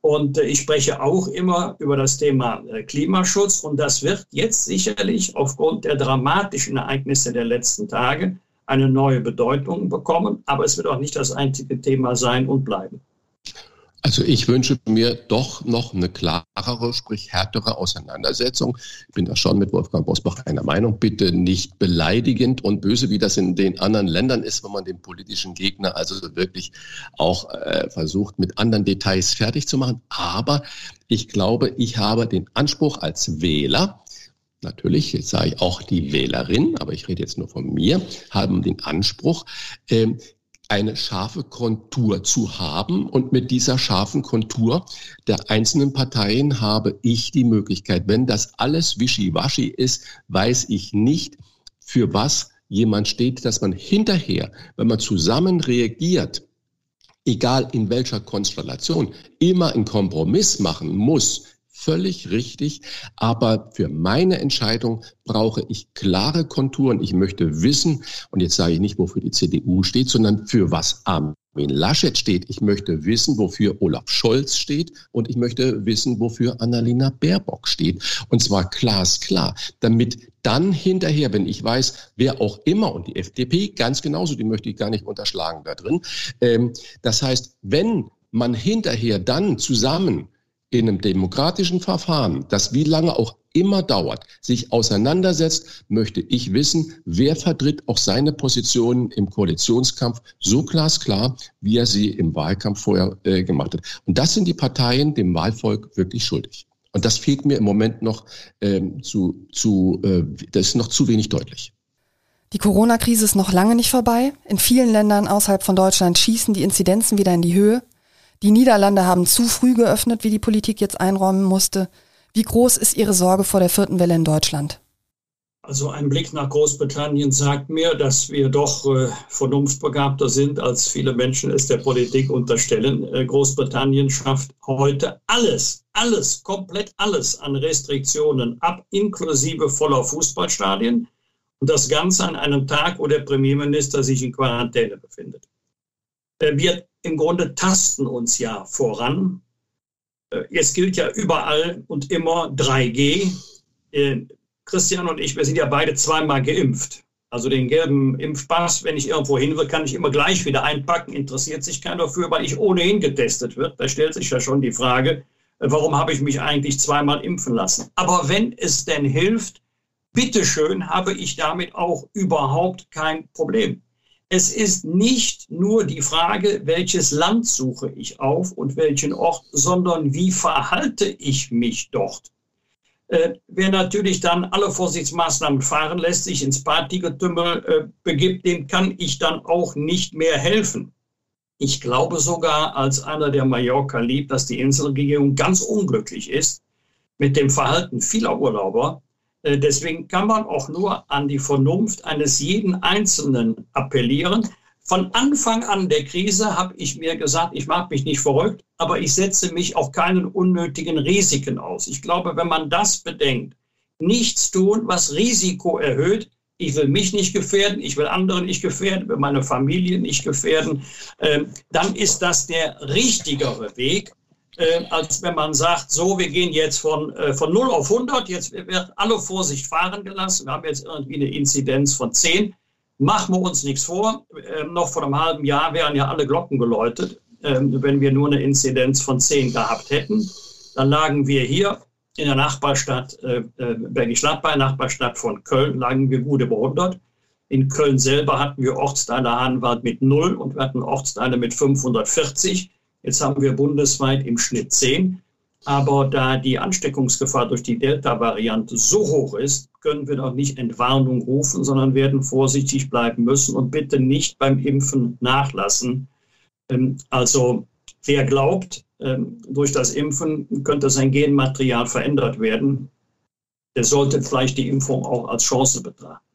Und äh, ich spreche auch immer über das Thema äh, Klimaschutz. Und das wird jetzt sicherlich aufgrund der dramatischen Ereignisse der letzten Tage eine neue Bedeutung bekommen. Aber es wird auch nicht das einzige Thema sein und bleiben. Also ich wünsche mir doch noch eine klarere, sprich härtere Auseinandersetzung. Ich bin da schon mit Wolfgang Bosbach einer Meinung. Bitte nicht beleidigend und böse, wie das in den anderen Ländern ist, wenn man den politischen Gegner also wirklich auch äh, versucht, mit anderen Details fertig zu machen. Aber ich glaube, ich habe den Anspruch als Wähler, natürlich, jetzt sage ich auch die Wählerin, aber ich rede jetzt nur von mir, haben den Anspruch, ähm, eine scharfe Kontur zu haben. Und mit dieser scharfen Kontur der einzelnen Parteien habe ich die Möglichkeit, wenn das alles wischiwaschi ist, weiß ich nicht, für was jemand steht, dass man hinterher, wenn man zusammen reagiert, egal in welcher Konstellation, immer einen Kompromiss machen muss, völlig richtig. Aber für meine Entscheidung brauche ich klare Konturen. Ich möchte wissen, und jetzt sage ich nicht, wofür die CDU steht, sondern für was Armin Laschet steht. Ich möchte wissen, wofür Olaf Scholz steht und ich möchte wissen, wofür Annalena Baerbock steht. Und zwar glasklar, damit dann hinterher, wenn ich weiß, wer auch immer und die FDP ganz genauso, die möchte ich gar nicht unterschlagen da drin. Ähm, das heißt, wenn man hinterher dann zusammen in einem demokratischen Verfahren, das wie lange auch immer dauert, sich auseinandersetzt, möchte ich wissen, wer vertritt auch seine Positionen im Koalitionskampf so glasklar, wie er sie im Wahlkampf vorher äh, gemacht hat. Und das sind die Parteien dem Wahlvolk wirklich schuldig. Und das fehlt mir im Moment noch ähm, zu, zu äh, das ist noch zu wenig deutlich. Die Corona-Krise ist noch lange nicht vorbei. In vielen Ländern außerhalb von Deutschland schießen die Inzidenzen wieder in die Höhe. Die Niederlande haben zu früh geöffnet, wie die Politik jetzt einräumen musste. Wie groß ist Ihre Sorge vor der vierten Welle in Deutschland? Also ein Blick nach Großbritannien sagt mir, dass wir doch äh, vernunftbegabter sind, als viele Menschen es der Politik unterstellen. Äh, Großbritannien schafft heute alles, alles, komplett alles an Restriktionen ab, inklusive voller Fußballstadien. Und das Ganze an einem Tag, wo der Premierminister sich in Quarantäne befindet. Äh, wir im Grunde tasten uns ja voran. Äh, jetzt gilt ja überall und immer 3G. Äh, Christian und ich, wir sind ja beide zweimal geimpft. Also den gelben Impfpass, wenn ich irgendwo hin will, kann ich immer gleich wieder einpacken. Interessiert sich keiner dafür, weil ich ohnehin getestet wird. Da stellt sich ja schon die Frage, warum habe ich mich eigentlich zweimal impfen lassen? Aber wenn es denn hilft, bitteschön, habe ich damit auch überhaupt kein Problem. Es ist nicht nur die Frage, welches Land suche ich auf und welchen Ort, sondern wie verhalte ich mich dort. Äh, wer natürlich dann alle Vorsichtsmaßnahmen fahren lässt, sich ins Partygetümmel äh, begibt, dem kann ich dann auch nicht mehr helfen. Ich glaube sogar als einer, der Mallorca liebt, dass die Inselregierung ganz unglücklich ist mit dem Verhalten vieler Urlauber. Äh, deswegen kann man auch nur an die Vernunft eines jeden Einzelnen appellieren. Von Anfang an der Krise habe ich mir gesagt, ich mache mich nicht verrückt, aber ich setze mich auch keinen unnötigen Risiken aus. Ich glaube, wenn man das bedenkt, nichts tun, was Risiko erhöht, ich will mich nicht gefährden, ich will andere nicht gefährden, will meine Familie nicht gefährden, äh, dann ist das der richtigere Weg, äh, als wenn man sagt, so, wir gehen jetzt von, äh, von 0 auf 100, jetzt wird alle Vorsicht fahren gelassen, wir haben jetzt irgendwie eine Inzidenz von 10, Machen wir uns nichts vor. Ähm, noch vor einem halben Jahr wären ja alle Glocken geläutet, ähm, wenn wir nur eine Inzidenz von 10 gehabt hätten. Dann lagen wir hier in der Nachbarstadt äh, äh, Bergisch Gladbach, Nachbarstadt von Köln, lagen wir gut über 100. In Köln selber hatten wir Ortsteile Hahnwald mit 0 und wir hatten Ortsteile mit 540. Jetzt haben wir bundesweit im Schnitt 10. Aber da die Ansteckungsgefahr durch die Delta-Variante so hoch ist, können wir doch nicht Entwarnung rufen, sondern werden vorsichtig bleiben müssen und bitte nicht beim Impfen nachlassen. Ähm, also wer glaubt, ähm, durch das Impfen könnte sein Genmaterial verändert werden, der sollte vielleicht die Impfung auch als Chance betrachten.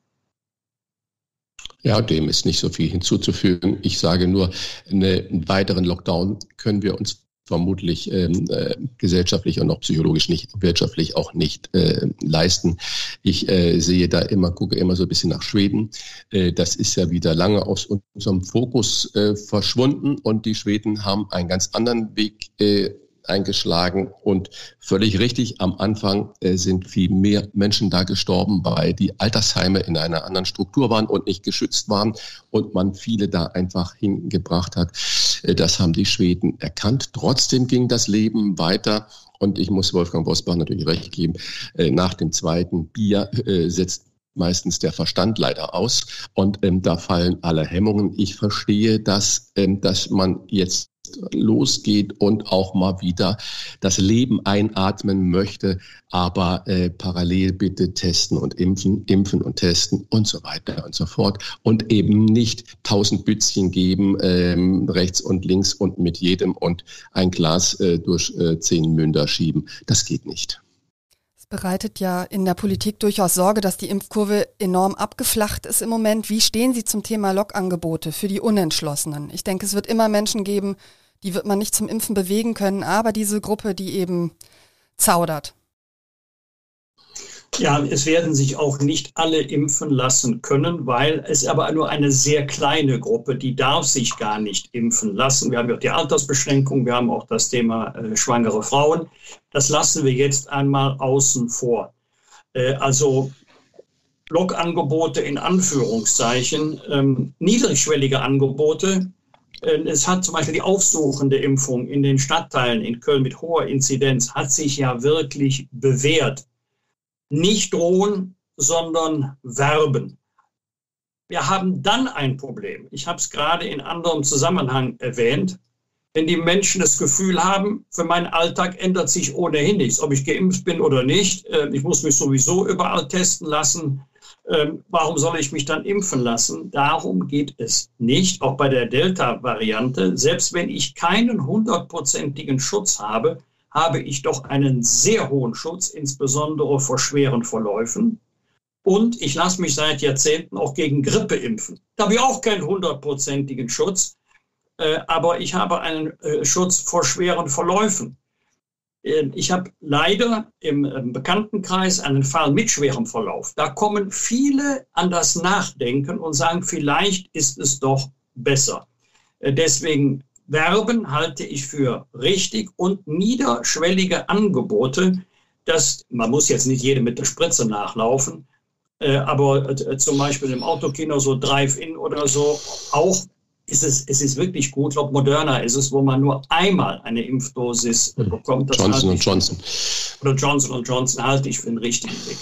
Ja, dem ist nicht so viel hinzuzufügen. Ich sage nur, einen weiteren Lockdown können wir uns vermutlich ähm, äh, gesellschaftlich und auch psychologisch nicht, wirtschaftlich auch nicht äh, leisten. Ich äh, sehe da immer, gucke immer so ein bisschen nach Schweden. Äh, das ist ja wieder lange aus unserem Fokus äh, verschwunden und die Schweden haben einen ganz anderen Weg äh, eingeschlagen und völlig richtig, am Anfang äh, sind viel mehr Menschen da gestorben, weil die Altersheime in einer anderen Struktur waren und nicht geschützt waren und man viele da einfach hingebracht hat. Äh, das haben die Schweden erkannt. Trotzdem ging das Leben weiter und ich muss Wolfgang Bosbach natürlich recht geben, äh, nach dem zweiten Bier setzt meistens der Verstand leider aus und ähm, da fallen alle Hemmungen. Ich verstehe das, ähm, dass man jetzt losgeht und auch mal wieder das Leben einatmen möchte, aber äh, parallel bitte testen und impfen, impfen und testen und so weiter und so fort und eben nicht tausend Bützchen geben ähm, rechts und links und mit jedem und ein Glas äh, durch äh, zehn Münder schieben. Das geht nicht bereitet ja in der Politik durchaus Sorge, dass die Impfkurve enorm abgeflacht ist im Moment. Wie stehen Sie zum Thema Lockangebote für die Unentschlossenen? Ich denke, es wird immer Menschen geben, die wird man nicht zum Impfen bewegen können, aber diese Gruppe, die eben zaudert. Ja, es werden sich auch nicht alle impfen lassen können, weil es aber nur eine sehr kleine Gruppe, die darf sich gar nicht impfen lassen. Wir haben ja auch die Altersbeschränkung, wir haben auch das Thema äh, schwangere Frauen. Das lassen wir jetzt einmal außen vor. Äh, also Blogangebote in Anführungszeichen, ähm, niedrigschwellige Angebote. Äh, es hat zum Beispiel die aufsuchende Impfung in den Stadtteilen in Köln mit hoher Inzidenz, hat sich ja wirklich bewährt nicht drohen, sondern werben. Wir haben dann ein Problem. Ich habe es gerade in anderem Zusammenhang erwähnt. Wenn die Menschen das Gefühl haben, für meinen Alltag ändert sich ohnehin nichts, ob ich geimpft bin oder nicht, äh, ich muss mich sowieso überall testen lassen, ähm, warum soll ich mich dann impfen lassen? Darum geht es nicht, auch bei der Delta-Variante. Selbst wenn ich keinen hundertprozentigen Schutz habe, habe ich doch einen sehr hohen Schutz, insbesondere vor schweren Verläufen. Und ich lasse mich seit Jahrzehnten auch gegen Grippe impfen. Da habe ich auch keinen hundertprozentigen Schutz, äh, aber ich habe einen äh, Schutz vor schweren Verläufen. Äh, ich habe leider im Bekanntenkreis einen Fall mit schwerem Verlauf. Da kommen viele an das Nachdenken und sagen, vielleicht ist es doch besser. Deswegen Werben halte ich für richtig und niederschwellige Angebote, dass man muss jetzt nicht jedem mit der Spritze nachlaufen, äh, aber äh, zum Beispiel im Autokino so Drive-In oder so auch ist es, es ist wirklich gut. Ich glaube, moderner ist es, wo man nur einmal eine Impfdosis hm. bekommt. Das Johnson Johnson. Oder Johnson Johnson halte ich für den richtigen Weg.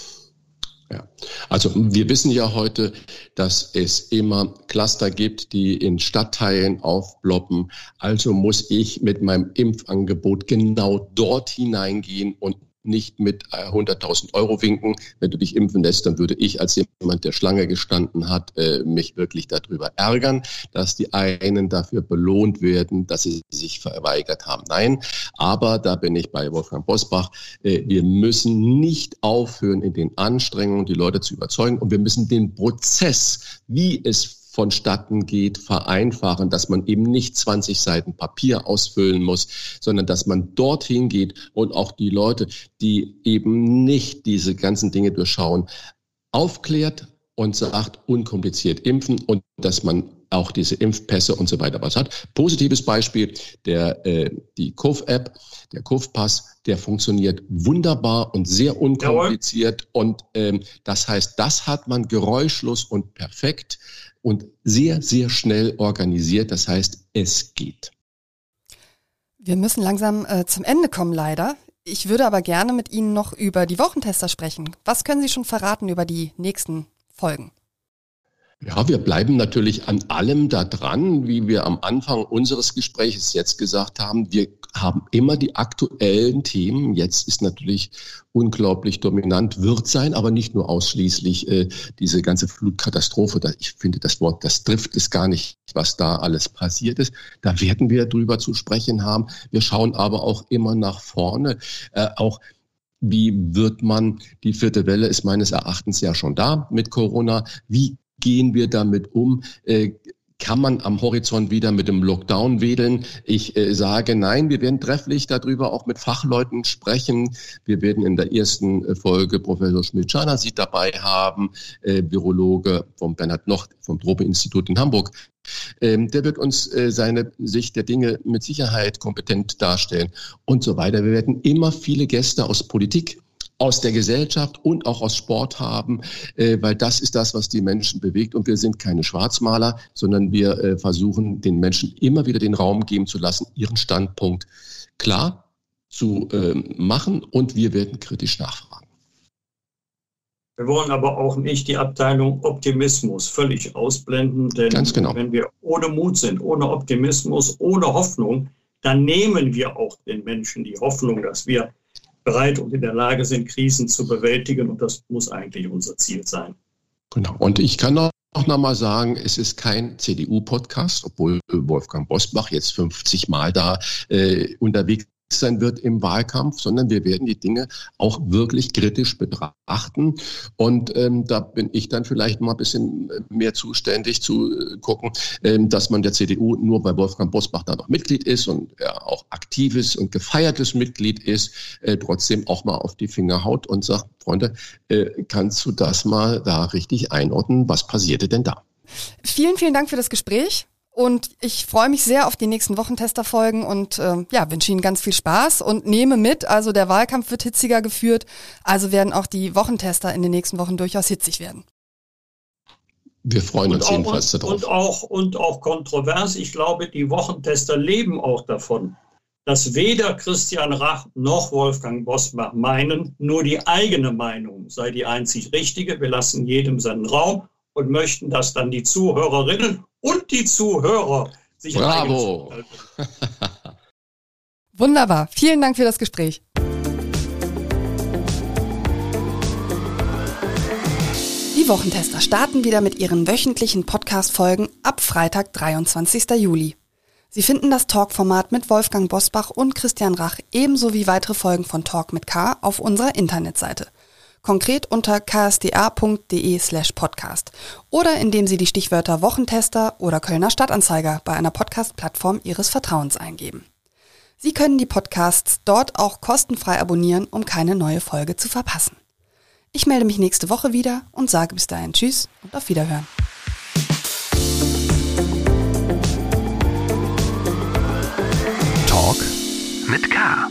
Ja, also wir wissen ja heute, dass es immer Cluster gibt, die in Stadtteilen aufploppen. Also muss ich mit meinem Impfangebot genau dort hineingehen und nicht mit 100.000 äh, Euro winken. Wenn du dich impfen lässt, dann würde ich als jemand, der Schlange gestanden hat, äh, mich wirklich darüber ärgern, dass die einen dafür belohnt werden, dass sie sich verweigert haben. Nein, aber da bin ich bei Wolfgang Bosbach. Äh, wir müssen nicht aufhören, in den Anstrengungen die Leute zu überzeugen und wir müssen den Prozess, wie es vonstatten geht, vereinfachen, dass man eben nicht 20 Seiten Papier ausfüllen muss, sondern dass man dorthin geht und auch die Leute, die eben nicht diese ganzen Dinge durchschauen, aufklärt und sagt, unkompliziert impfen und dass man auch diese Impfpässe und so weiter was hat. Positives Beispiel, der, äh, die COV-App, der COV-Pass, der funktioniert wunderbar und sehr unkompliziert. Jawohl. Und ähm, das heißt, das hat man geräuschlos und perfekt und sehr, sehr schnell organisiert. Das heißt, es geht. Wir müssen langsam äh, zum Ende kommen, leider. Ich würde aber gerne mit Ihnen noch über die Wochentester sprechen. Was können Sie schon verraten über die nächsten Folgen? Ja, wir bleiben natürlich an allem da dran, wie wir am Anfang unseres Gesprächs jetzt gesagt haben. Wir haben immer die aktuellen Themen. Jetzt ist natürlich unglaublich dominant, wird sein, aber nicht nur ausschließlich äh, diese ganze Flutkatastrophe. Da, ich finde das Wort, das trifft es gar nicht, was da alles passiert ist. Da werden wir drüber zu sprechen haben. Wir schauen aber auch immer nach vorne. Äh, auch wie wird man, die vierte Welle ist meines Erachtens ja schon da mit Corona, wie gehen wir damit um? Äh, kann man am Horizont wieder mit dem Lockdown wedeln? Ich äh, sage nein, wir werden trefflich darüber auch mit Fachleuten sprechen. Wir werden in der ersten äh, Folge Professor Schmidt-Schana Sie dabei haben, äh, Virologe vom Bernhard Noch vom Trope-Institut in Hamburg. Ähm, der wird uns äh, seine Sicht der Dinge mit Sicherheit kompetent darstellen und so weiter. Wir werden immer viele Gäste aus Politik aus der Gesellschaft und auch aus Sport haben, äh, weil das ist das, was die Menschen bewegt. Und wir sind keine Schwarzmaler, sondern wir äh, versuchen den Menschen immer wieder den Raum geben zu lassen, ihren Standpunkt klar zu äh, machen und wir werden kritisch nachfragen. Wir wollen aber auch nicht die Abteilung Optimismus völlig ausblenden, denn genau. wenn wir ohne Mut sind, ohne Optimismus, ohne Hoffnung, dann nehmen wir auch den Menschen die Hoffnung, dass wir bereit und in der Lage sind, Krisen zu bewältigen. Und das muss eigentlich unser Ziel sein. Genau. Und ich kann auch noch mal sagen, es ist kein CDU-Podcast, obwohl Wolfgang Bosbach jetzt 50 Mal da äh, unterwegs sein wird im Wahlkampf, sondern wir werden die Dinge auch wirklich kritisch betrachten. Und ähm, da bin ich dann vielleicht mal ein bisschen äh, mehr zuständig zu äh, gucken, ähm, dass man der CDU nur bei Wolfgang Bosbach da noch Mitglied ist und er auch aktives und gefeiertes Mitglied ist, äh, trotzdem auch mal auf die Finger haut und sagt, Freunde, äh, kannst du das mal da richtig einordnen? Was passierte denn da? Vielen, vielen Dank für das Gespräch. Und ich freue mich sehr auf die nächsten Wochentesterfolgen und äh, ja, wünsche Ihnen ganz viel Spaß und nehme mit, also der Wahlkampf wird hitziger geführt, also werden auch die Wochentester in den nächsten Wochen durchaus hitzig werden. Wir freuen uns auch, jedenfalls darauf. Und auch, und auch kontrovers. Ich glaube, die Wochentester leben auch davon, dass weder Christian Rach noch Wolfgang Bosbach meinen, nur die eigene Meinung sei die einzig richtige. Wir lassen jedem seinen Raum und möchten, dass dann die Zuhörerinnen und die Zuhörer sich Bravo. Wunderbar. Vielen Dank für das Gespräch. Die Wochentester starten wieder mit ihren wöchentlichen Podcast-Folgen ab Freitag, 23. Juli. Sie finden das Talk-Format mit Wolfgang Bosbach und Christian Rach ebenso wie weitere Folgen von Talk mit K auf unserer Internetseite konkret unter ksda.de slash podcast oder indem Sie die Stichwörter Wochentester oder Kölner Stadtanzeiger bei einer Podcast-Plattform Ihres Vertrauens eingeben. Sie können die Podcasts dort auch kostenfrei abonnieren, um keine neue Folge zu verpassen. Ich melde mich nächste Woche wieder und sage bis dahin Tschüss und auf Wiederhören. Talk mit K.